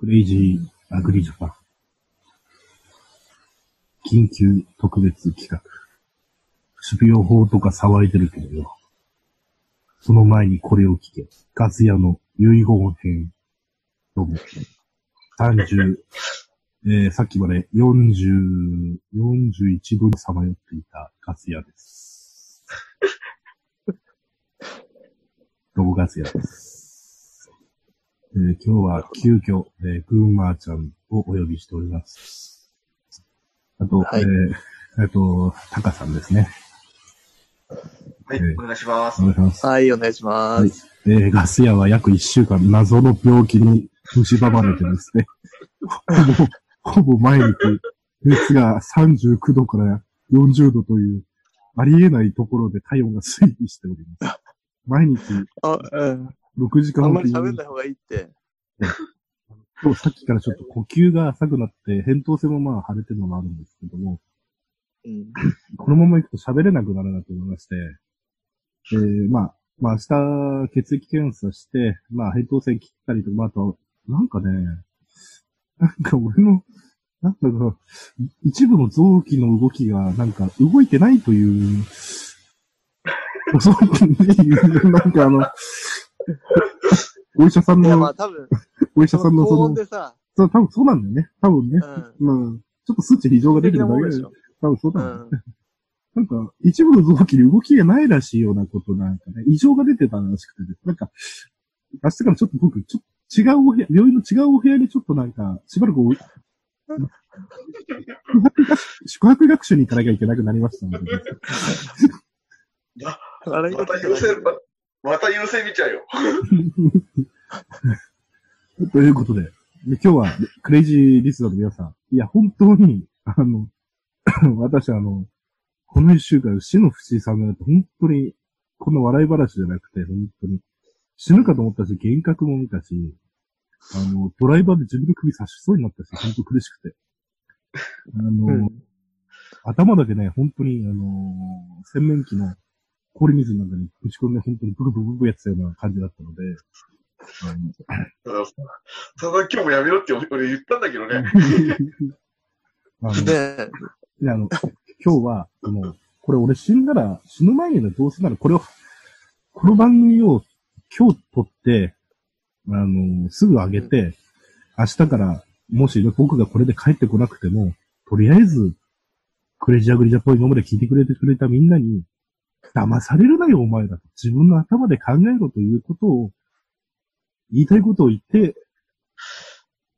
クレイジーアグリジャパン。緊急特別企画。種苗法とか騒いでるけどよ。その前にこれを聞け。ガス屋の遺言編。どうも。30、えー、さっきまで40、41度にさまよっていたガス屋です。どうもガス屋です。えー今日は急遽、えー、グーマーちゃんをお呼びしております。あと、はいえー、えっと、タカさんですね。はい、ええお願いしますお。願いします。はい、お願いします。えーガス屋は約1週間謎の病気に蝕まれてですね、ほぼ、ほぼ毎日、熱が39度から40度という、ありえないところで体温が推移しております。毎日あ、うん。6時間あんまり喋んない方がいいって。今日さっきからちょっと呼吸が浅くなって、扁桃腺もまあ腫れてるのもあるんですけども、うん。このまま行くと喋れなくなるなと思いまして、えー、まあ、まあ明日血液検査して、まあ扁桃腺切ったりとか、まああと、なんかね、なんか俺の、なんだか、一部の臓器の動きが、なんか動いてないという、そういう、なんかあの、お医者さんいや、まあの、多分、お医者さんの高その、温でさ、そう、多分そうなんだよね。多分ね。うん。まあ、ちょっと数値異常が出てるだけででしょ。多分そううだろうねん。なんか、一部の臓器に動きがないらしいようなことなんかね、異常が出てたらしくてですなんか、明日からちょっと僕、ちょっと違うお部屋、病院の違うお部屋にちょっとなんか、しばらくお、宿泊学宿泊学習に行かなきゃいけなくなりましたので、笑いまた事優先、ままた優先見ちゃうよ。ということで、で今日はクレイジーリスナーの皆さん、いや、本当に、あの、私あの、この一週間、死の不思議さんが本当に、この笑い話じゃなくて、本当に、死ぬかと思ったし、幻覚も見たし、あの、ドライバーで自分の首刺しそうになったし、本当苦しくて。あの、うん。頭だけね、本当に、あの、洗面器の氷水の中にぶち込んで、本当にブクブクブクやってたような感じだったので、あのただ今日もやめろって俺言ったんだけどね。あので、で、あの、今日は、あの、これ俺死んだら、死ぬ前にねどうせならこれを、この番組を今日撮って、あの、すぐ上げて、明日から、もし僕がこれで帰ってこなくても、とりあえず、クレジアグリジャポン今まで聞いてくれてくれたみんなに、騙されるなよ、お前らと。自分の頭で考えろということを、言いたいことを言って、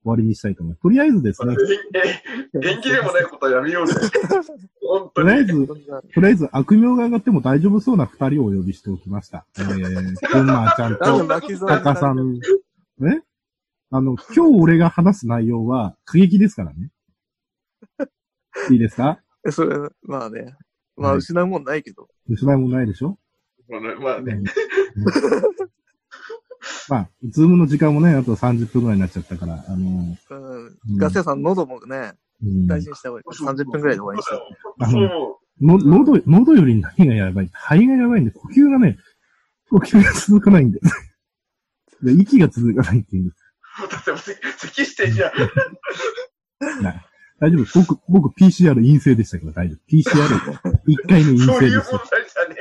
終わりにしたいと思います。とりあえずですね、え縁起でもないことはやめようぜ。本当に。とりあえず、とりあえず悪名が上がっても大丈夫そうな二人をお呼びしておきました。えー、くんまーちゃんと、たかさん。ねあの、今日俺が話す内容は過激ですからね。いいですか？それ、まあね。まあ、はい失うもんないけど。失いもないでしょ？まあねまあね。うんまあ、ズームの時間もね、あと30分くらいになっちゃったから、あの、うん。うんガス屋さん、喉もね、うん、大事にした方がいい。30分くらいで終わりにした。あのそう。の、喉、喉より何がやばい？肺がやばいんで、呼吸がね、呼吸が続かないんで。で息が続かないっていうんです。だって咳してんじゃん。大丈夫？僕、僕 PCR 陰性でしたけど大丈夫。PCR、1回目陰そういう性でした。問題じゃね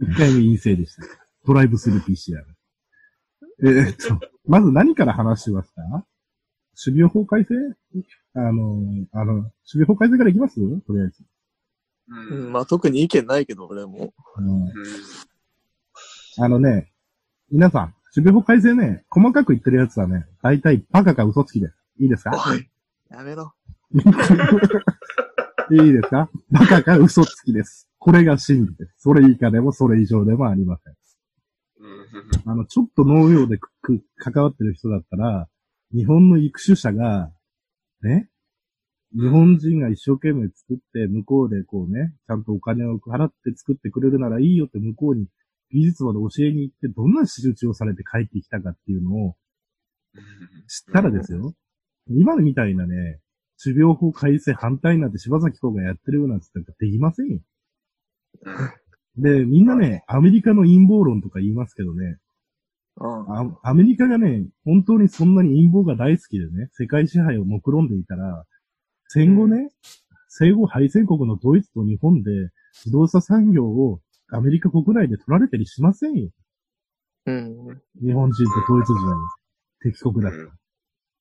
え。1回目陰性でした。ドライブスルー PCR。えーっと、まず何から話しますか？守備法改正？あの、あの、守備法改正からいきます？とりあえず。ううんん、まあ特に意見ないけど、俺も。うんうんあのね、皆さん、守備法改正ね、細かく言ってるやつはね、大体バカか嘘つきです。いいですか？おい。やめろ。いいですか？バカか嘘つきです。これが真理です。それ以下でもそれ以上でもありません。うんあの、ちょっと農業でくく関わってる人だったら、日本の育種者が、ね、日本人が一生懸命作って、向こうでこうね、ちゃんとお金を払って作ってくれるならいいよって向こうに技術まで教えに行って、どんな仕打ちをされて帰ってきたかっていうのを知ったらですよ、今みたいなね、種苗法改正反対なんて柴崎公がやってるようなんて言ったらできませんよ。で、みんなね、アメリカの陰謀論とか言いますけどね、うん。あアメリカがね、本当にそんなに陰謀が大好きでね、世界支配を目論んでいたら、戦後ね、戦後敗戦国のドイツと日本で自動車産業をアメリカ国内で取られたりしませんよ。うん。日本人とドイツ人に敵国だったら。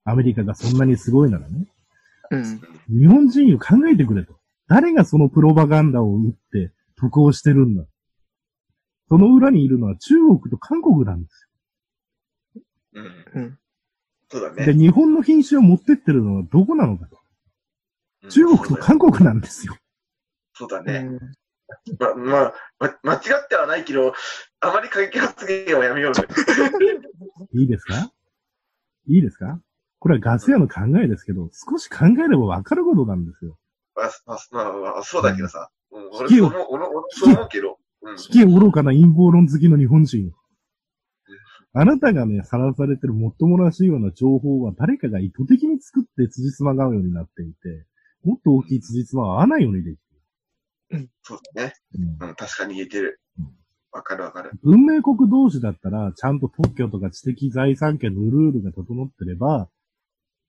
アメリカがそんなにすごいならね。うん。日本人を考えてくれと。誰がそのプロパガンダを打って得をしてるんだ。その裏にいるのは中国と韓国なんですうん。うん。よ。で、そうだね。日本の品種を持ってってるのはどこなのかと。うん中国と韓国なんですよ。そうだね。うん。ま、まあ、ま、間違ってはないけど、あまり過激発言はやめようぜ。いいですか？いいですか？これはガス屋の考えですけど、少し考えればわかることなんですよ。まあ、まあ、まあまあ、そうだけどさ。うん、俺、そう思う、俺、俺そう思うけど。うん。危険愚かな陰謀論好きの日本人。あなたがね、さらされてるもっともらしいような情報は誰かが意図的に作って辻褄が合うようになっていて、もっと大きい辻褄は合わないようにできてそうだね。る。うんうん、確かに言えてるうん。わかるわかる。文明国同士だったら、ちゃんと特許とか知的財産権のルールが整ってれば、こ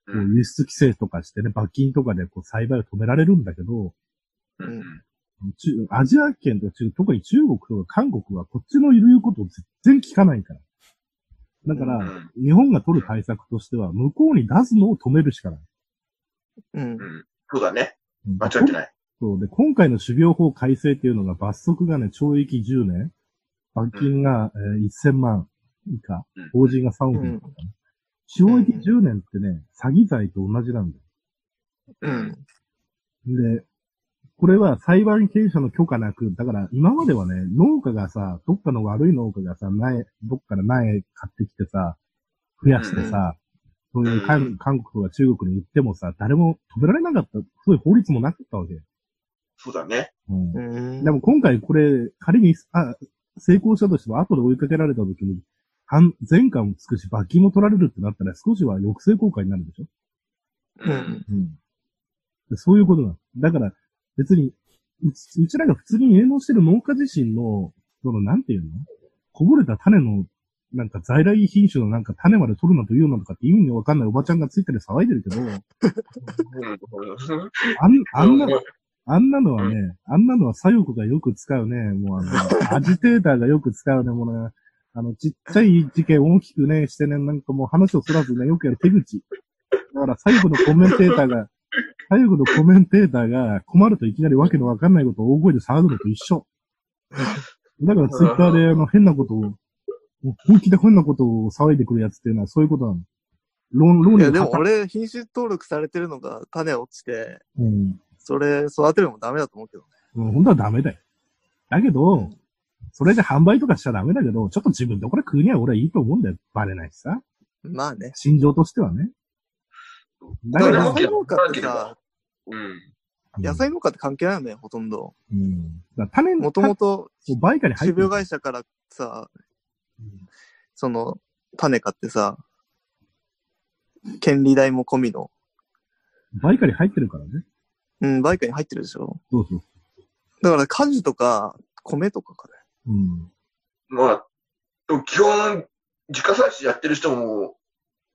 う。うん輸出規制とかしてね、罰金とかでこう栽培を止められるんだけど、うん。中アジア圏とか中、特に中国とか韓国はこっちの言うことを全然聞かないから。だから、うん日本が取る対策としては、向こうに出すのを止めるしかない。うんう。ん。そうだね。うん間違ってない。そうで、今回の種苗法改正っていうのが罰則がね、懲役10年、罰金が、えー1000万以下うん、法人が3億以下かな。懲役10年ってね、詐欺罪と同じなんだよ。うん。で、これは裁判権者の許可なく、だから今まではね、農家がさ、どっかの悪い農家がさ、苗、どっから苗買ってきてさ、増やしてさ、そういう韓韓国とか中国に売ってもさ、誰も止められなかった、そういう法律もなかったわけよ。そうだね。うんうん。でも今回これ、仮に、あ、成功したとしても後で追いかけられた時に、反、前科もつくし、罰金も取られるってなったら少しは抑制効果になるでしょ？う。うんん。うん。でそういうことなの。だから、別に、うちうちらが普通に営農してる農家自身の、その、なんていうの？こぼれた種の、なんか在来品種のなんか種まで取るなというのとかって意味のわかんないおばちゃんがついてる騒いでるけど、あん、あんな、あんなのはね、あんなのは左翼がよく使うね、もうあの、アジテーターがよく使うね、もうね、あの、ちっちゃい事件大きくね、してね、なんかもう話をそらずね、よくやる手口。だから左翼のコメンテーターが、左翼のコメンテーターが困るといきなりわけのわかんないことを大声で騒ぐのと一緒。だからツイッターであの変なことを、本気で変なことを騒いでくるやつっていうのはそういうことなの。論、論いや、でも俺、品種登録されてるのが種落ちて、うん。それ育てるのもダメだと思うけどね。うん、本当はダメだよ。だけど、それで販売とかしちゃダメだけど、ちょっと自分でこれ食うには俺はいいと思うんだよ。バレないしさ。まあね。心情としてはね。だだから野菜農家ってさ、うん。うん野菜農家って関係ないよね、ほとんど。うん。だから種もともと、たバイカに入種ってる苗会社からさ、うんその、種買ってさ、権利代も込みの、バイカに入ってるからね。うん、バイカに入ってるでしょ。そうそう。だから果樹とか、米とかかね。うん。まあ、でも基本、自家採取やってる人も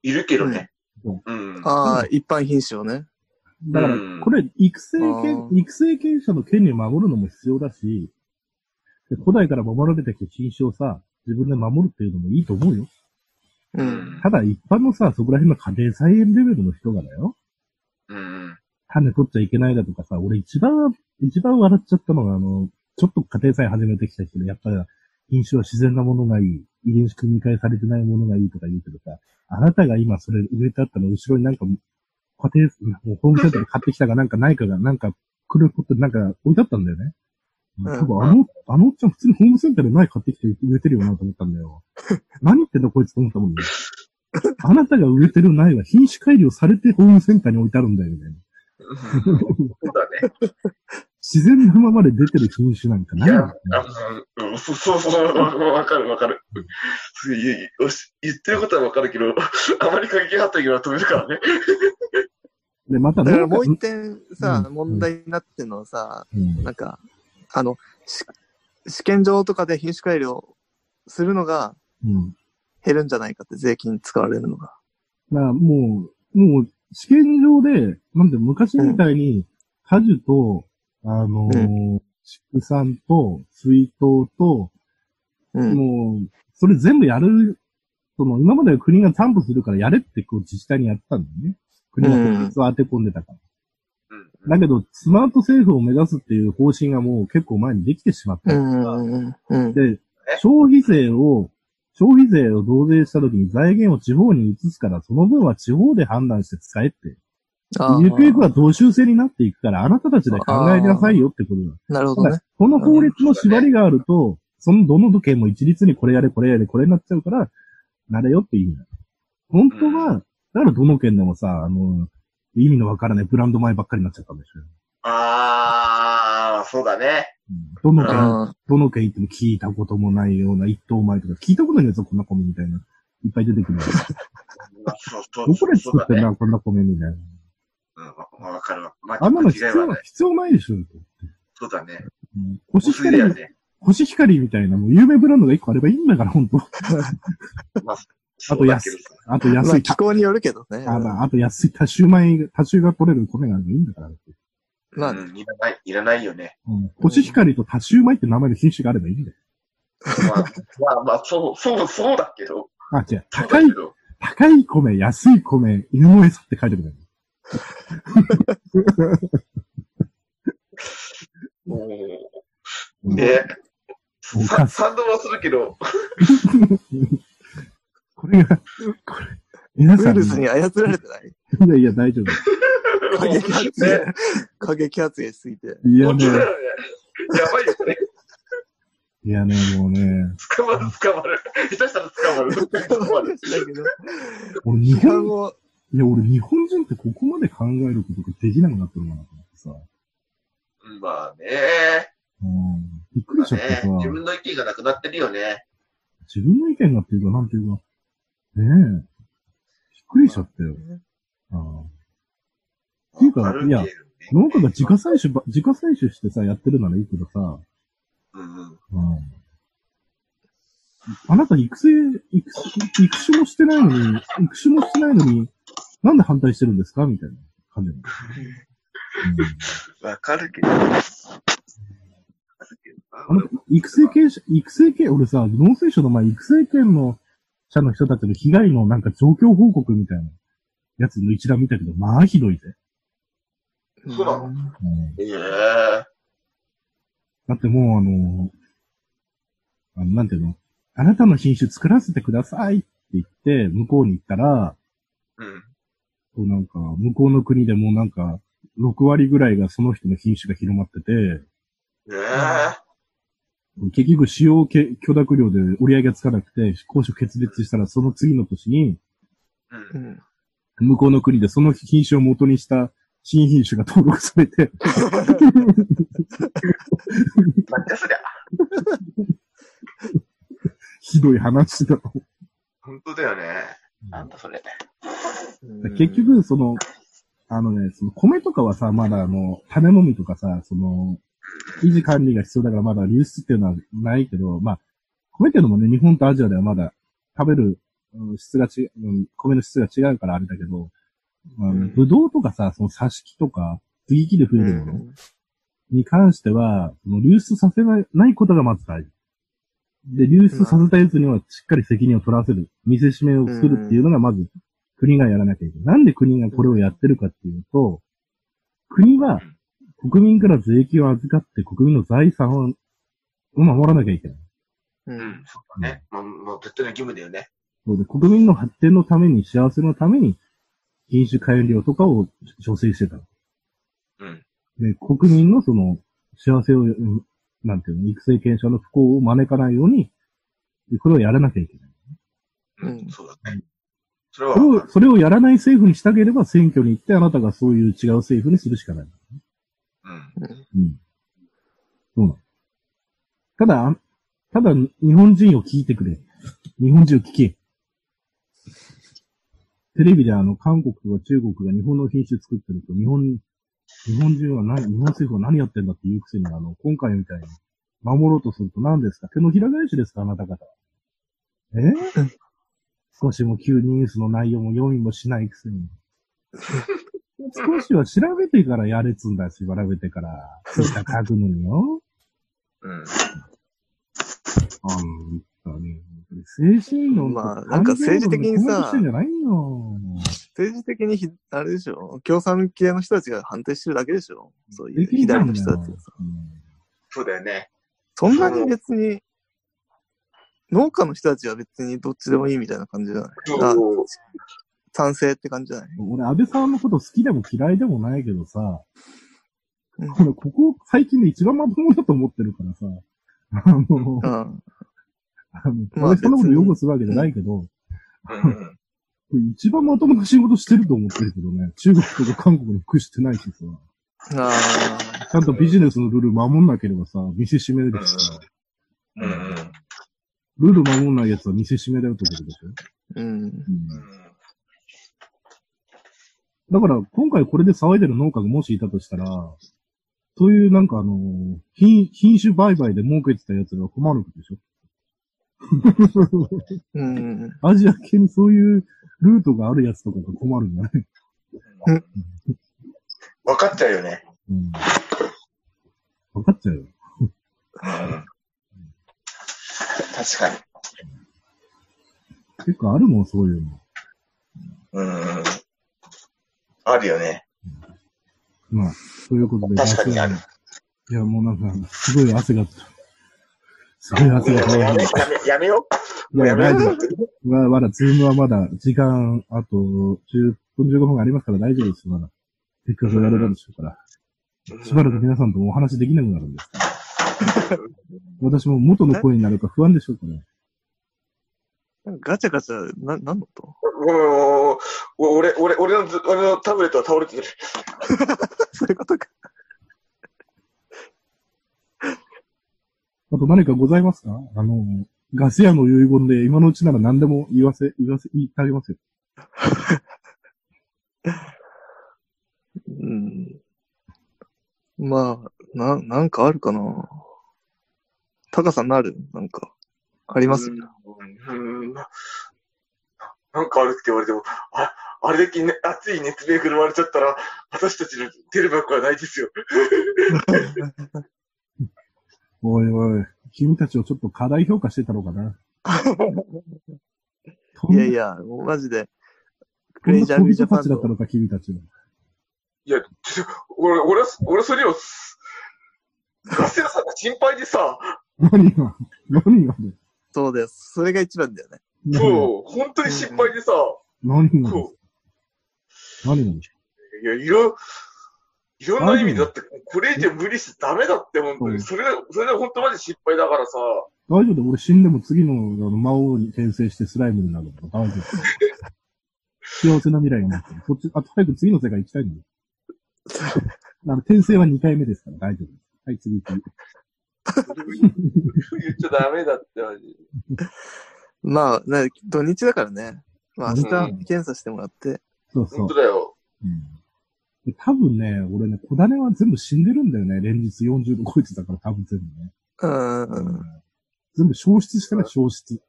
いるけどね。うんうん。ああ、一般品種をね。だからうん、これ、育成あ権、ー育成権者の権利を守るのも必要だし、で古代から守られてきた品種をさ、自分で守るっていうのもいいと思うよ。うん。ただ、一般のさ、そこら辺の家庭菜園レベルの人がだよ。うん。種取っちゃいけないだとかさ、俺一番、一番笑っちゃったのが、あの、ちょっと家庭菜園始めてきた人で、やっぱり品種は自然なものがいい、遺伝子組み換えされてないものがいいとか言うけどさ、あなたが今それ植えてあったの後ろになんか、家庭、もうホームセンターで買ってきたかなんかないかが、なんか、くることなんか置いてあったんだよね。ん多分あの、あのおっちゃん普通にホームセンターで苗買ってきて植えてるよなと思ったんだよ。何言ってんだこいつと思ったもんね。あなたが植えてる苗は品種改良されてホームセンターに置いてあるんだよ、みたいな。そうだね。自然なままで出てる品種なんかない そうそうそう、わかるわかる。そういうよし言ってることはわかるけど、あまり過激発言は止めるからね。で、まただからもう一点さ、うん問題になってるのはさ、うんなんか、あの、し試験場とかで品種改良するのがうん。減るんじゃないかって税金使われるのが。まあ、もう、もう、試験場で、なんで昔みたいに、果樹と、あのー畜産と、水筒と、うん。もう、それ全部やる、その、今までは国が担保するからやれってこう自治体にやってたんだよね。国が直接当て込んでたから。うん。だけど、スマート政府を目指すっていう方針がもう結構前にできてしまったうか。で、消費税を、消費税を増税した時に財源を地方に移すから、その分は地方で判断して使えって。あゆくゆくは同州制になっていくから、あなたたちで考えなさいよってことだ。なるほどね。この法律の縛りがあると、そのどの時計も一律にこれやれ、これやれ、これになっちゃうから、なれよって意味だ。本当は、だからどの県でもさ、あの、意味のわからないブランド米ばっかりになっちゃったんでしょ。あー、そうだね。どの県、あどの県行っても聞いたこともないような一等米とか、聞いたことないやつこんな米みたいな。いっぱい出てくる。どこで。作ってんだ、こんな米みたいな。うん、わわかるわ。まあ、あんなの必要。必要ないでしょ。そうだね。うんお星光、ね。星光みたいな、もう有名ブランドが一個あればいいんだから、本当まあ、あとそうだけどさ。あとまあ、安い、気候によるけどね。あまああと安い多種米、多種が取れる米があればいいんだから。まあうん、いらない、いらないよね。うん。星光と多種米って名前の品種があればいいんだよ。まあ、まあ、まあ、そう、そう、そうだけど。あ、違う。高い。高い米、安い米、犬の餌って書いてくれる。さ、おかし賛同はするけど、これが、これ、皆さん、ウイルスに操られてない？いやいや、大丈夫。過激発ね言、過激発言しすぎて。いやね。やばいよね。いやね、もうね、捕まる、捕まる。下手したら捕まる。捕まる。だけど、俺日本、を、いや、俺日本人ってここまで考えることができなくなってるのかなと思ってさ。まあね。うん。びっくりしちゃってさ、自分の意見がなくなってるよね。自分の意見がっていうか、なんていうか、ねえ、びっくりしちゃったよ。ああっていうかいや農家が自家採取ば、自家採取してさ、やってるならいいけどさ、うんうん。うん。あなた育成、育種、育種もしてないのに、育種もしてないのに、なんで反対してるんですかみたいな感じ。わかるけど。わかるけどあの、育成系者、育成系、俺さ、農水省の前、育成系の者の人たちの被害のなんか状況報告みたいなやつの一覧見たけど、まあひどいぜ。そうなの？うんええだってもうあの、あの、なんていうの？あなたの品種作らせてくださいって言って、向こうに行ったら、うん。こうなんか、向こうの国でもうなんか、6割ぐらいがその人の品種が広まってて、ええ結局使用け許諾料で折り合いがつかなくて、交渉決裂したらその次の年に、うんう。ん。向こうの国でその品種を元にした新品種が登録されて、なんじゃそりゃ。ひどい話だ。本当だよね。なんだそれ。結局、その、あのね、その米とかはさ、まだあの、種もみとかさ、その、維持管理が必要だからまだ流出っていうのはないけど、まあ、米っていうのもね、日本とアジアではまだ食べるうん質が違う、うん米の質が違うからあれだけど、あのうんぶどうとかさ、その挿し木とか、接ぎ木で増えるものに関しては、その流出させないないことがまず大事。で、流出させたやつにはしっかり責任を取らせる。見せしめを作るっていうのがまず国がやらなきゃいけない。なんで国がこれをやってるかっていうと、国は国民から税金を預かって国民の財産を守らなきゃいけない。う。うんん、そうだね。もう、もう絶対の義務だよね。そうで国民の発展のために、幸せのために、品種改良とかを助成してた。うん。で、国民のその、幸せを、うんなんていうの、育成検証の不幸を招かないように、でこれをやらなきゃいけない。うんそうだね。それはそれを、それをやらない政府にしたければ、選挙に行って、あなたがそういう違う政府にするしかない。うん。うん。そうなの。ただ、あただ、日本人を聞いてくれ。日本人を聞け。テレビであの、韓国とか中国が日本の品種作ってると、日本、日本人は何、日本政府は何やってんだって言うくせに、あの、今回みたいに、守ろうとすると何ですか？手のひら返しですか？あなた方。え？少しも急にニュースの内容も読みもしないくせに。少しは調べてからやれっつんだよ、調べてから。下書くのによ。うん。あんたね、精神論とまあなんか政治的にさしてんじゃないよ。政治的にひ、あれでしょ？共産系の人たちが反対してるだけでしょ？そういう左んの人たちがさ。うんそうだよね。そんなに別に、農家の人たちは別にどっちでもいいみたいな感じじゃない？賛成って感じじゃない？俺、安倍さんのこと好きでも嫌いでもないけどさ、うん俺、ここ最近で一番まともだと思ってるからさ、あの、うん。あの、まあ俺そんなこと擁護するわけじゃないけど、うんうん。一番まともな仕事してると思ってるけどね、中国とか韓国に服してないしさ、あちゃんとビジネスのルール守んなければさ、店閉めるしさ、うんうん。ルール守んないやつは店閉めだよってことでしょ、あ。うん。うんだから、今回これで騒いでる農家がもしいたとしたら、そういうなんかあの、品、品種売買で儲けてたやつが困るでしょうん。アジア系にそういうルートがあるやつとかが困るんじゃない分かっちゃうよね。うん。わかっちゃうよ。うん。確かに。結構あるもん、そういうの。うん。あるよね。まあ、ということで。確かにある。いや、もうなんか、すごい汗が、すごい汗がやめ、やめ、やめよいや、やめ大丈よ夫。まあ、まだ、ズームはまだ、時間、あと、10分、15分ありますから大丈夫です、まだ。せっかくやれたでしょうから。しばらく皆さんともお話できなくなるんです。私も元の声になるか不安でしょうかね。なんかガチャガチャ、な、なんのともう、俺、俺、俺のず、俺のタブレットは倒れてる。そういうことか。あと何かございますか？あの、ガス屋の遺言で今のうちなら何でも言わせ、言わせ、言ってあげますよ。うん。まあ、な、なんかあるかな？タカさんなる？なんか、あります？うん。うんななんかあるって言われても、あ、あれだけ、ね、熱い熱弁振るわれちゃったら、私たちの出る幕はないですよ。おいおい、君たちをちょっと過大評価してたのかな。いやいや、もうマジで、クレイジーアーミージャパンの、たちだったのか、君たちは。いや、ちょ俺、俺、俺それを、ガス屋さんが心配でさ、何が、何がね。そうです。それが一番だよね。そう、本当に心配でさ、何が、そ何が、う、いや、いろ、いろんな意味でだって、これ以上無理してダメだって、本当うんに。それが、それが本当マジ心配だからさ、大丈夫だよ。俺死んでも次のあの魔王に転生してスライムになるから大丈夫。幸せな未来になってる。そっち、あと早く次の世界行きたいんだよ。あの、転生は2回目ですから大丈夫です。はい、次行き。言っちゃダメだって、マジ。まあ、ね、土日だからね。まあ明うん日検査してもらって。そうそう本当。だよ。うんで多分ね、俺ね、小種は全部死んでるんだよね。連日40度超えてたから多分全部ね。うーん。全部消失したね、消失。うん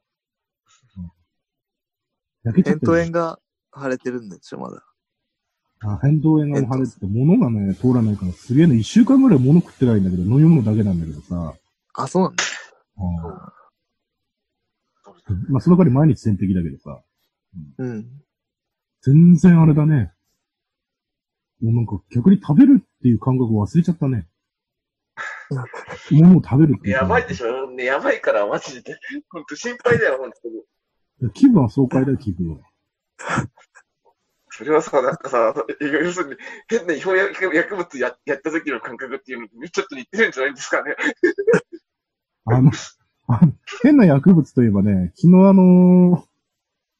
焼けちゃって炎が腫れてるんでしょ、まだ。あ、扁桃炎が腫れてて、物がね、通らないから、すげえね、一週間ぐらい物食ってないんだけど、飲み物だけなんだけどさ。あ、そうなんだ。うんまあ、その代わり毎日点滴だけどさ。うん。全然あれだね。もうなんか逆に食べるっていう感覚を忘れちゃったね。物を食べるってや。ばいでしょね、やばいから、マジで。本当心配だよ、本当に。気分は爽快だよ、気分は。それはさ、なんかさ、要するに、変な違法薬薬物ややった時の感覚っていうのに、ちょっと似てるんじゃないですかね。あの、あの変な薬物といえばね、昨日あのー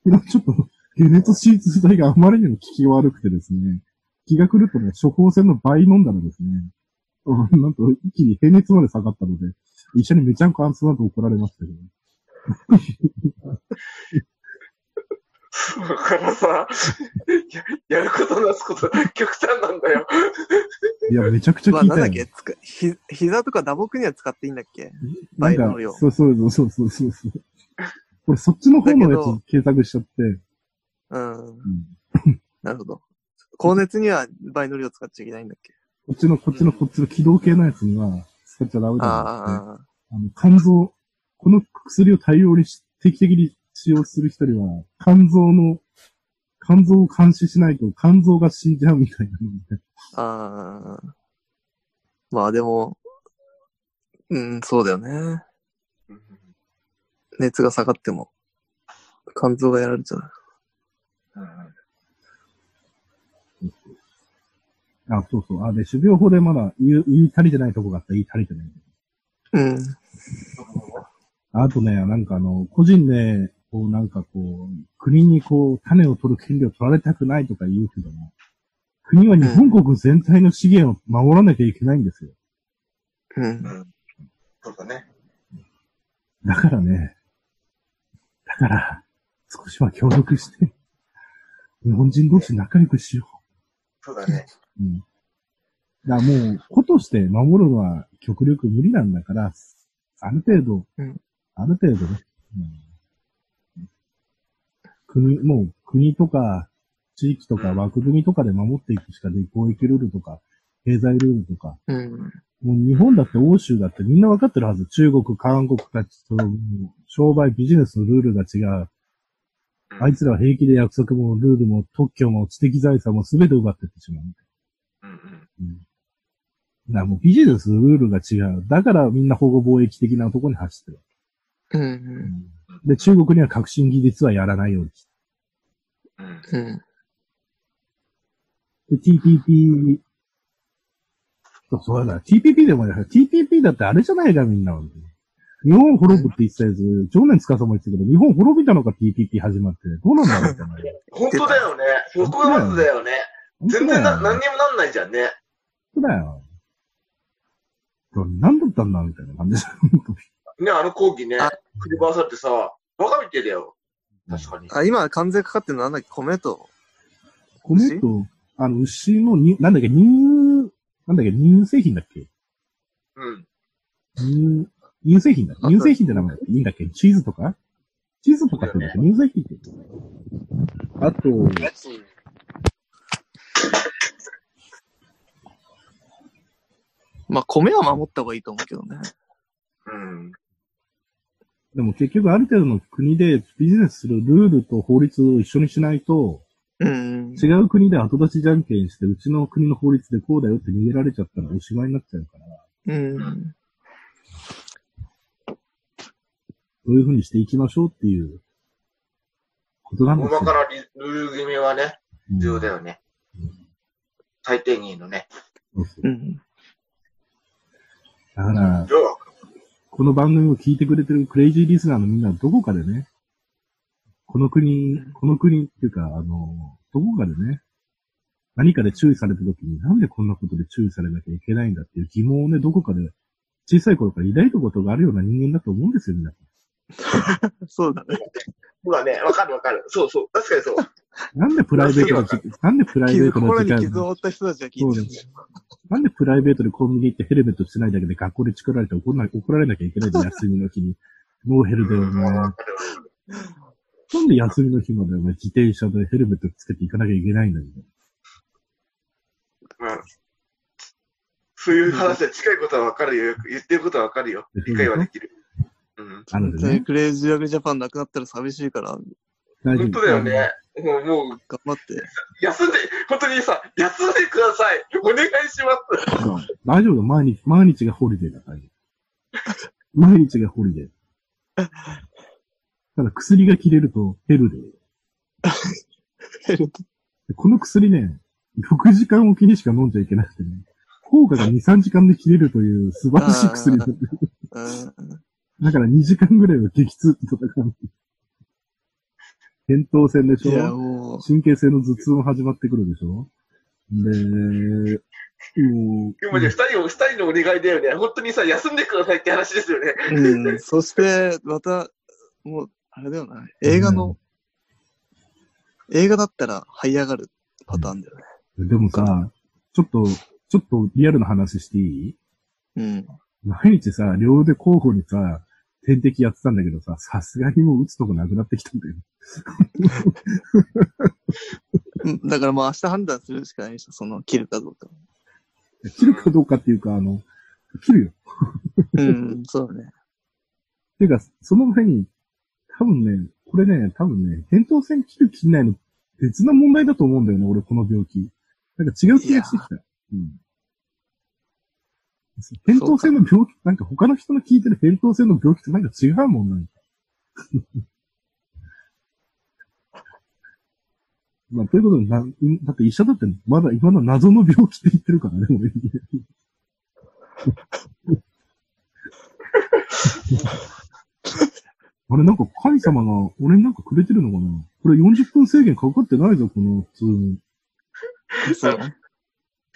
昨日ちょっと、解熱シーツ剤があまりにも効きが悪くてですね、気が狂ってね、処方箋の倍飲んだらですね、う んなんと一気に平熱まで下がったので、一緒にめちゃんこあんつなと怒られましたけど。だからさ、ややることなすこと、極端なんだよ。いや、めちゃくちゃまあ、効いたよ。なんだっけつかひ、膝とか打撲には使っていいんだっけ？なんか倍の量、そうそうそうそうそうそう。これそっちの方のやつ検索しちゃって、うん。うん なるほど。高熱にはバイノリを使っちゃいけないんだっけ？こっちの、こっちの、こっちの起動系のやつには使っちゃダメだなって。ああ、あの、肝臓、この薬を大量にし定期的に使用する人には、肝臓の、肝臓を監視しないと肝臓が死んじゃうみたいなので、ああ。まあでも、うん、そうだよね。うん熱が下がっても、肝臓がやられちゃう。うんあ、そうそう。あ、で、種苗法でまだ言い、言い足りてないとこがあったら言い足りてない。うん。あとね、なんかあの、個人で、こうなんかこう、国にこう、種を取る権利を取られたくないとか言うけども、国は日本国全体の資源を守らなきゃいけないんですよ。うん。うんそうだね。だからね、だから、少しは協力して、日本人同士仲良くしよそうだね。う。うん。だからもう、子として守るのは極力無理なんだから、ある程度、うんある程度ね、うん国、もう国とか、地域とかうん枠組みとかで守っていくしかで、貿易ルールとか、経済ルールとか、うん。もう日本だって欧州だってみんなわかってるはず。中国、韓国たちと、商売、ビジネスのルールが違う。あいつらは平気で約束もルールも特許も知的財産も全て奪ってってしまう。うんうん。うん。だからもうビジネスのルールが違う。だからみんな保護貿易的なところに走ってる。うん。で、中国には革新技術はやらないようにして。うんうん。で、TPP、そうそうだ、TPP でもね、TPP だってあれじゃないか、みんな。日本滅ぶって言ってたやつ、常年司も言ってたけど、日本滅びたのか TPP 始まって、どうなんだろうって。本当だよね。そこがまずだよね。全然な、何にもなんないじゃんね。そうだよ。何だったんだみたいな感じです。ね、あの講義ねあ、振り回されてさ、バカみてえだよ。確かに。あ、今関税かかってるのなんだっけ？米と？米と、あの、牛のに、なんだっけ、乳、なんだっけ、乳製品だっけ？うん。乳、乳製品だ。あ乳製品って名前いいんだっけ？チーズとか？チーズとかって言うんだっけ？乳製品って。あと、まあ米は守った方がいいと思うけどね。うん。でも結局ある程度の国でビジネスするルールと法律を一緒にしないと、うん。違う国で後出しじゃんけんして、うちの国の法律でこうだよって逃げられちゃったらおしまいになっちゃうから、うん。どういうふうにしていきましょうっていうことなんですよ。大まかなルール決めはね、うん重要だよね。最低限のね。そうそううん。だから、この番組を聞いてくれてるクレイジーリスナーのみんなどこかでね、この国、この国っていうか、あの、どこかでね、何かで注意された時に、なんでこんなことで注意されなきゃいけないんだっていう疑問をね、どこかで小さい頃から抱いたことがあるような人間だと思うんですよ、皆さ そうだね。そうだね。わかるわかる。そうそう。確かにそう。ん。なんでプライベートの時、なんでプライベ傷、ートの心時間に傷を負った人たちが聞いてる。なんでプライベートでコンビニ行ってヘルメットしてないだけで学校でチクられて怒らな怒られなきゃいけないんだよ、休みの日に。ノーヘルでおうん前。わかるなんで休みの日までお前自転車でヘルメットつけて行かなきゃいけないんだよ。うん。そういう話は近いことはわかるよ。言ってることはわかるよ。理解はできる。うん。あのねね、クレイジーラグジャパンなくなったら寂しいから、大丈夫本当だよね。もう、もう、頑張って。休んで、本当にさ、休んでください。お願いします。う ん大丈夫？だ、毎日、毎日がホリデーだから。毎日がホリデー。ただ薬が切れると hell。でこの薬ね、6時間おきにしか飲んじゃいけなくてね、効果が2、3時間で切れるという素晴らしい薬だ。うん。だから2時間ぐらいは激痛と戦う。扁桃腺でしょ？神経性の頭痛も始まってくるでしょ？で、もう、でもね、二人を、二人のお願いだよね。本当にさ、休んでくださいって話ですよね。うん。そして、また、もう、あれだよな。映画の、映画だったら這い上がるパターンだよね。でもさ、ちょっと、ちょっとリアルな話していい？うん。毎日さ、両腕交互にさ、点滴やってたんだけどさ、さすがにもう打つとこなくなってきたんだよ。うんだからもう明日判断するしかないでしょ、その、切るかどうか。切るかどうかっていうか、あの、切るよ。うん、そうだね。ていうか、その前に、多分ね、これね、多分ね、扁桃腺切る切んないの別な問題だと思うんだよね、俺この病気。なんか違う気がしてきた。うん。扁桃腺の病気、なんか他の人の聞いてる扁桃腺の病気ってなんか違うもんなんか。まあ、ということで、な、だって医者だって、まだ今の謎の病気って言ってるからね、俺。あれ、なんか神様が俺になんかくれてるのかなこれ40分制限かかってないぞ、この普通。そう。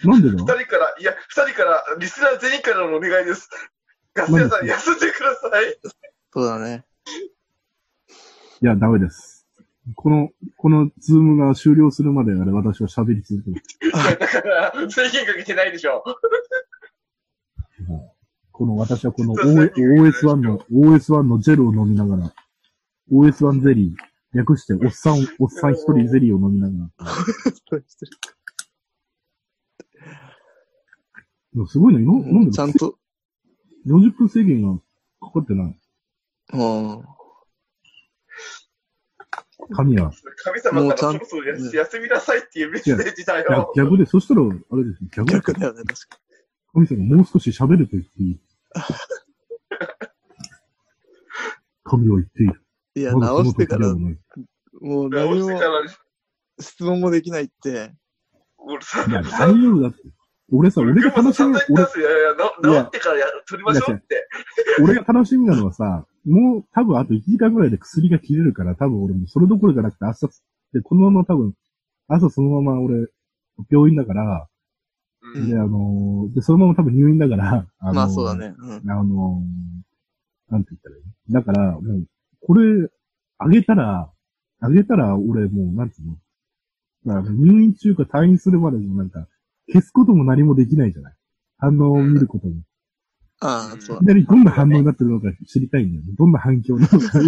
なんでだ？二人から、いや、二人から、リスナー全員からのお願いです。ガス屋さん、休んでください。そうだね。いや、ダメです。この、このズームが終了するまであれ、私は喋り続ける。だから、制限かけてないでしょ。この、私はこの O- OS1 の、OS1 のジェルを飲みながら、OS1 ゼリー、略して、おっさん、おっさん一人ゼリーを飲みながら。でもすごいね、今、なんでちゃんと、40分制限がかかってない？うん。神は。神様もうちゃんからそろそろ休みなさいっていうメッセージだ逆よ。逆で、そしたら、あれですよ、逆で逆だよね、確か神様もう少し喋ると言っていい。神は言っている。に。いや、直してからもう何直してもから、質問もできないって。俺大丈夫だって。俺さ、俺が楽しみ、俺、俺、いやいや、な治ってからや取りましょうって。俺が楽しみなのはさ、もう多分あと1時間ぐらいで薬が切れるから、多分俺もそれどころじゃなくて朝、で、このまま多分、朝そのまま俺、病院だから、うんで、あのーで、そのまま多分入院だから、あのーまあそうだ。ね。うん。あのーなんて言ったらいいだから、もう、これ、あげたら、あげたら俺もう、なんていうの？まあ、入院中か退院するまでもなんか、消すことも何もできないじゃない反応を見ることも。ああ、そういきなりどんな反応になってるのか知りたいんだよね。どんな反響なのか。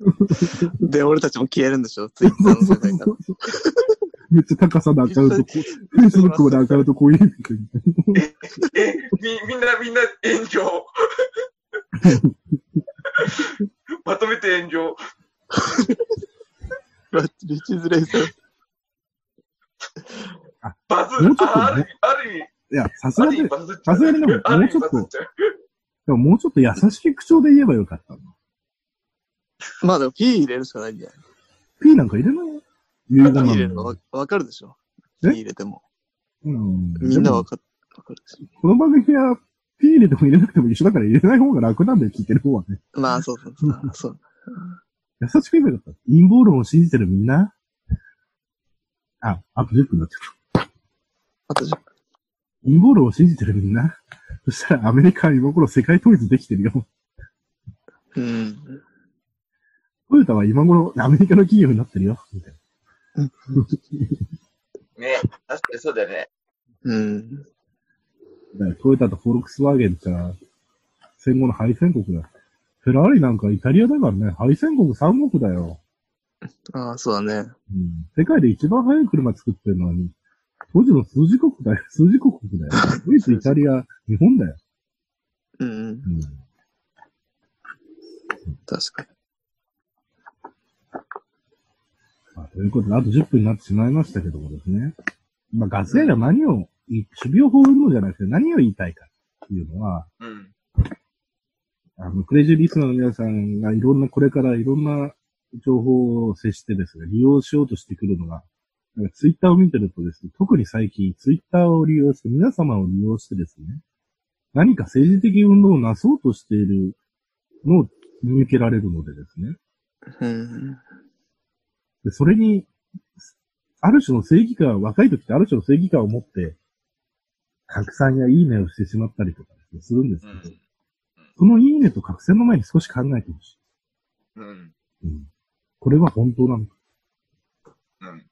で、俺たちも消えるんでしょ？ツイッターの世界から。めっちゃ高さのアカウント、こう、フェイスブックまでアカウントこういうふうにえ、み、みんな、みんな炎上。まとめて炎上。リチズレイさん。バズもうちょっとあある意味、ある意味、いや、さすがに。さすがにでももうちょっとバズちゃうももうちょっと優しい口調で言えばよかったの。まあでも P 入れるしかないんじゃない？P なんか入れない？よ。遺言に入れるのわわかるでしょえ ?P 入れても。うん。みんなわかわかるでしこの番組は P 入れても入れなくても一緒だから入れない方が楽なんだよ、聞いてる方はね。ょ。まあそうそうそう。そう 優しく言えばよかった。陰謀論を信じてるみんな。あ、あと10分になっちゃう。あとじゃ陰謀論を信じてるみんな。そしたらアメリカは今頃世界統一できてるよ。うん。トヨタは今頃アメリカの企業になってるよ。みたいなね、確かにそうだよね。うん。だからトヨタとフォルクスワーゲンってさ、戦後の敗戦国だ。フェラーリなんかイタリアだからね、敗戦国三国だよ。ああ、そうだね。うん。世界で一番速い車作ってるのは、当時の数字国だよ。数字国だよ。ドイツ、イタリア、日本だよ。うんうん。うん。確かに。まあ、ということで、あと10分になってしまいましたけどもですね。まあ、ガス屋が何を、守備を放るのじゃなくて何を言いたいかっていうのは、うん。あの、クレイジーリスナーの皆さんがいろんな、これからいろんな情報を接してですね、利用しようとしてくるのが、なんかツイッターを見てるとですね、特に最近ツイッターを利用して、皆様を利用してですね、何か政治的運動をなそうとしているのを見受けられるのでですね、うん。でそれに、ある種の正義感、若い時ってある種の正義感を持って、拡散やいいねをしてしまったりとかですね、するんですけど、うんそのいいねと拡散の前に少し考えてほしい。うん。うん。これは本当なのか？うん。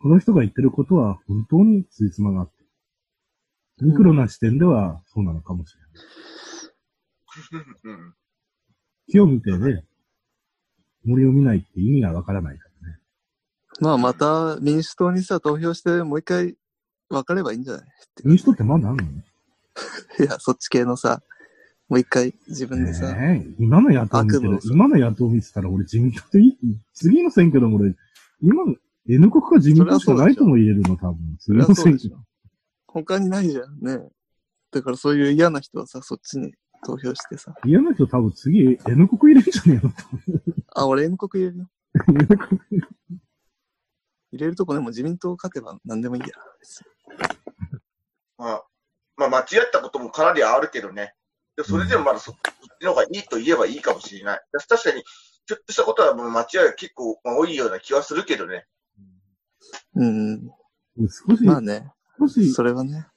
この人が言ってることは本当についつまがあって。ミクロな視点ではそうなのかもしれない。うん。木を見てね、森を見ないって意味がわからないからね。まあまた民主党にさ、投票してもう一回分かればいいんじゃない？って民主党ってまだあんの？いや、そっち系のさ、もう一回自分でさ、ねえ今の野党見てる今の野党見てたら俺自民党っていい、次の選挙でも俺、今の N 国か自民党しかないとも言えるの、多分。次の選挙そうでしょ。。他にないじゃんね。だからそういう嫌な人はさ、そっちに投票してさ。嫌な人多分次 N 国入れるんじゃねえのあ、俺 N 国入れるよ。N 国入れるとこでも自民党勝てば何でもいいや。まあ、まあ、間違ったこともかなりあるけどね。でそれでもまだそそっちの方がいいと言えばいいかもしれない。確かに、ちょっとしたことはもう間違いが結構まあ多いような気はするけどね。うん。少し、まあね、少し、それはね。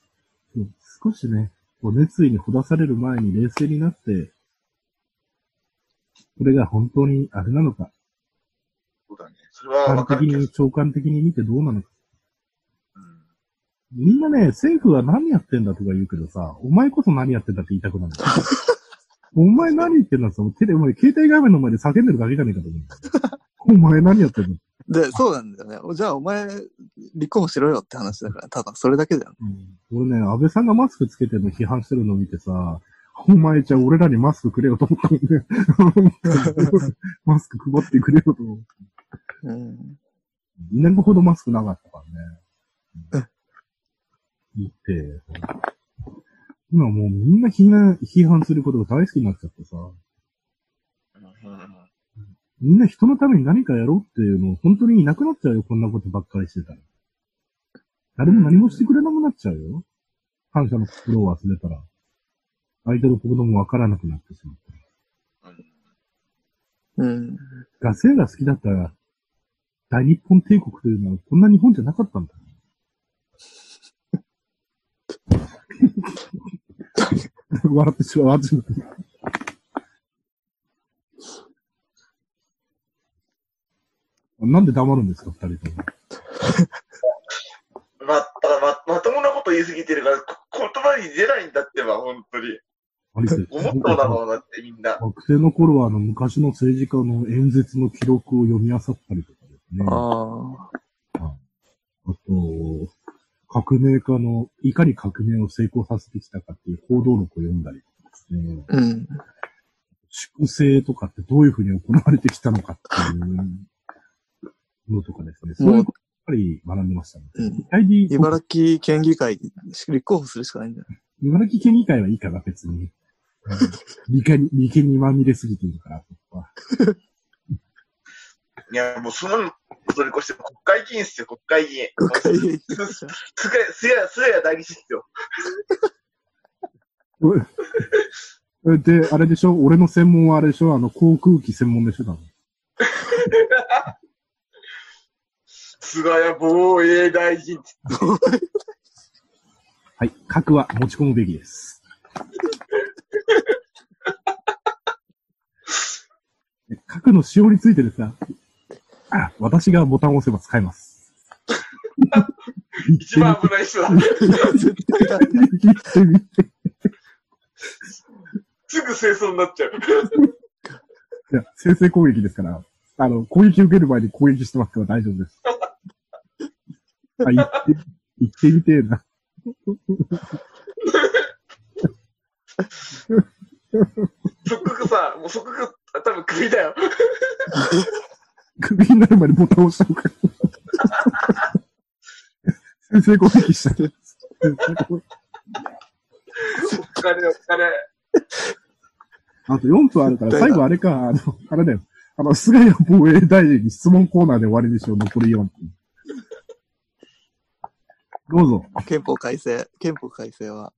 少しね、こう熱意にほだされる前に冷静になって、これが本当にあれなのか、そうだね。それは俯瞰わか。的に、長官的に見てどうなのか。うんみんなね、政府は何やってんだとか言うけどさ、お前こそ何やってんだって言いたくなる。お前何言ってんだそのテレ、お前携帯画面の前で叫んでるだけじゃねえかと思う。お前何やってんの、で、そうなんだよね。おじゃあお前、立候補しろよって話だから、ただそれだけだよ。俺ね、安倍さんがマスクつけてるの批判してるのを見てさ、お前じゃあ俺らにマスクくれよと思ったもんね。マスク配ってくれよと思って。うん。2年ほどマスクなかったからね。言って、今もうみんな批判批判することが大好きになっちゃってさ、みんな人のために何かやろうっていうの本当にいなくなっちゃうよ、こんなことばっかりしてたら。誰も何もしてくれなくなっちゃうよ。感謝の心を忘れたら。相手のこともわからなくなってしまった。うんうん。ガス屋が好きだったら、大日本帝国というのはこんな日本じゃなかったんだ。笑ってしまう、笑ってしまう。なんで黙るんですか、二人とも。ま、ただま、まともなこと言いすぎてるから、こ言葉に出ないんだってば、本当に。ありて思っただろうなって、みんな。学生の頃は、あの、昔の政治家の演説の記録を読み漁ったりとかですね。ああ。あと、革命家の、いかに革命を成功させてきたかっていう報道録を読んだりとかですね。うん。粛清とかってどういうふうに行われてきたのかっていうのとかですね。そういうことばっかり学んでましたね。うん。茨城県議会、立候補するしかないんだよ。茨城県議会はいいかな、別に。うん利権に、にまみれすぎているから、僕は。いや、もうそのことに越して国会議員っすよ、国会議員。国会議員すすや、すや、大事っすよ。で、あれでしょ？俺の専門はあれでしょ？あの、航空機専門でしょ？多分菅谷防衛大臣。はい。核は持ち込むべきです。核の使用についてですが、あ、私がボタンを押せば使えます。一番危ない人だ。絶対だ。すぐ清掃になっちゃう。いや、先制攻撃ですから、あの、攻撃受ける前に攻撃してますから大丈夫です。あ、言って、言ってみてえな。即刻さ、もう即刻、多分首だよ。首になる前にボタンを押したのか。先制攻撃したね。お金、お金。あと4分あるから、最後あれか、あの、あれだよ。あの、菅谷防衛大臣に質問コーナーで終わりにしよう、残り4分。どうぞ。憲法改正、憲法改正は。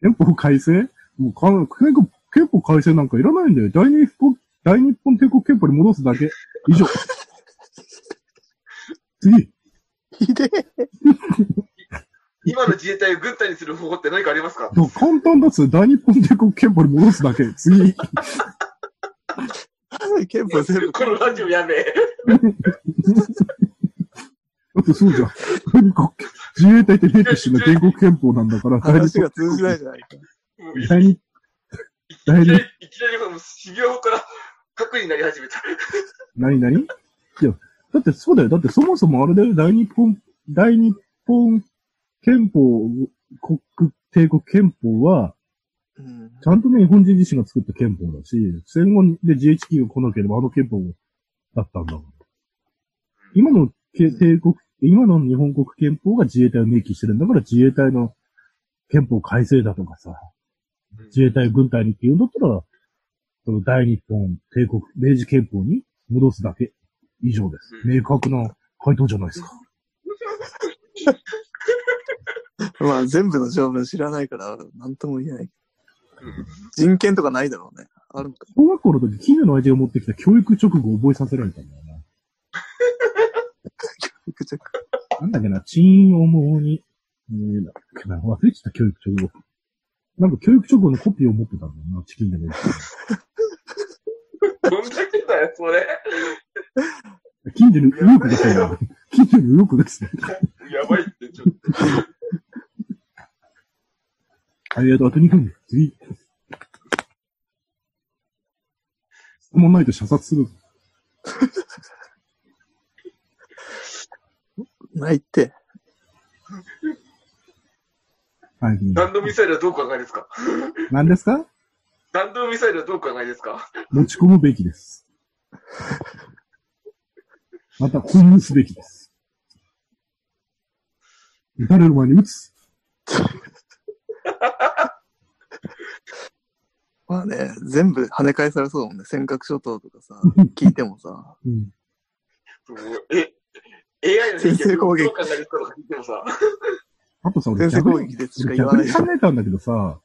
憲法改正？もうか、憲法憲法改正なんかいらないんだよ。大日本、大日本帝国憲法に戻すだけ。以上。次。ひでえ。今の自衛隊を軍隊にする方法って何かありますか？だ簡単だっつう大日本帝国憲法に戻すだけ。次。憲法全部。このラジオやべえ。だってそうじゃん。とにかく自衛隊って明記してるのは原国憲法なんだから、話が通じないじゃないか。もういき第二、いきなり、いきなりもう修行から核になり始めた。何何？いや、だってそうだよ。だってそもそもあれだよ。大日本、大日本憲法、国、帝国憲法は、うん。ちゃんとね、日本人自身が作った憲法だし、戦後で GHQ が来なければあの憲法だったんだから。今のけ帝国、今の日本国憲法が自衛隊を明記してるんだから自衛隊の憲法改正だとかさ、自衛隊軍隊にって言うんだったら、その大日本帝国、明治憲法に戻すだけ以上です。うん明確な回答じゃないですか。まあ全部の条文知らないから、なんとも言えない。うん人権とかないだろうね。あるんか。小学校の時、近所の親父が持ってきた教育直後を覚えさせられたんだよな。ぐちゃぐなんだっけな、チーンをもうに、えー、だっけな、忘れてた教育直後。なんか教育直後のコピーを持ってたんだよな、チキンでも。どんだけだよ、それ。近所に右翼ですよ。近所に右翼ですね。やばいって、ちょっと。ありがとう、あと2分。次。質問ないと射殺する。ないって。はい。弾道ミサイルはどうお考えですか？何ですか？弾道ミサイルはどうお考えですか？持ち込むべきです。また、保有すべきです。撃たれる前に撃つ？まあね、全部跳ね返されそうだもんね。尖閣諸島とかさ、聞いてもさ。うん。え、AI の先制攻撃あとさ、俺先制攻逆に、撃ですしか言わない俺逆に考えたんだけどさ、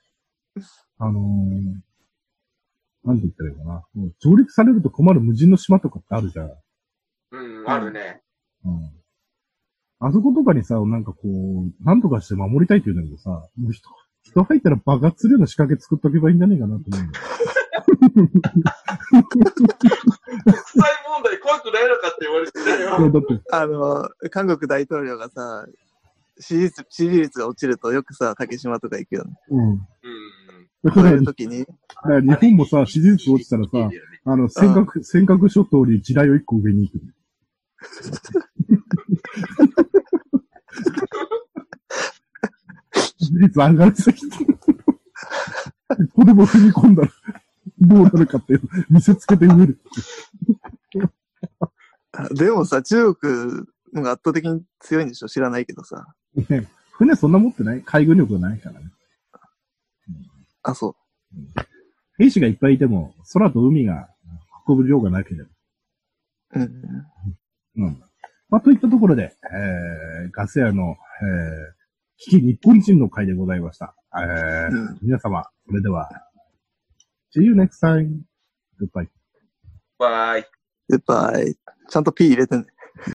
あのー、なんて言ったらいいかな。もう上陸されると困る無人の島とかってあるじゃん。うん、あるね。うん。あそことかにさ、なんかこう、なんとかして守りたいって言うんだけどさ、もう人、人入ったら爆発するような仕掛け作っとけばいいんじゃねえかなと思うんだよ。国際問題怖くないのかって言われてたいやよ。だって、あの、韓国大統領がさ、支持率支持率が落ちるとよくさ、竹島とか行くよね。うん。うん。そういうだか時に、ら日本もさ、支持率落ちたらさ、あの、尖閣、尖閣諸島に地雷を一個上に行く。支持率上がりすぎて。一歩でも踏み込んだら、どうなるかっていう、見せつけて植える。あでもさ、中国のが圧倒的に強いんでしょ？知らないけどさ。ね船そんな持ってない？海軍力がないからね。あ、そ兵士がいっぱいいても、空と海が運ぶ量がなければ。う。うん。うん。まあ、といったところで、えー、ガス屋の、えー、危機日本人の会でございました。えーうん皆様、それでは、See you next time. Goodbye. バイ。やっぱ、ちゃんと P 入れてね。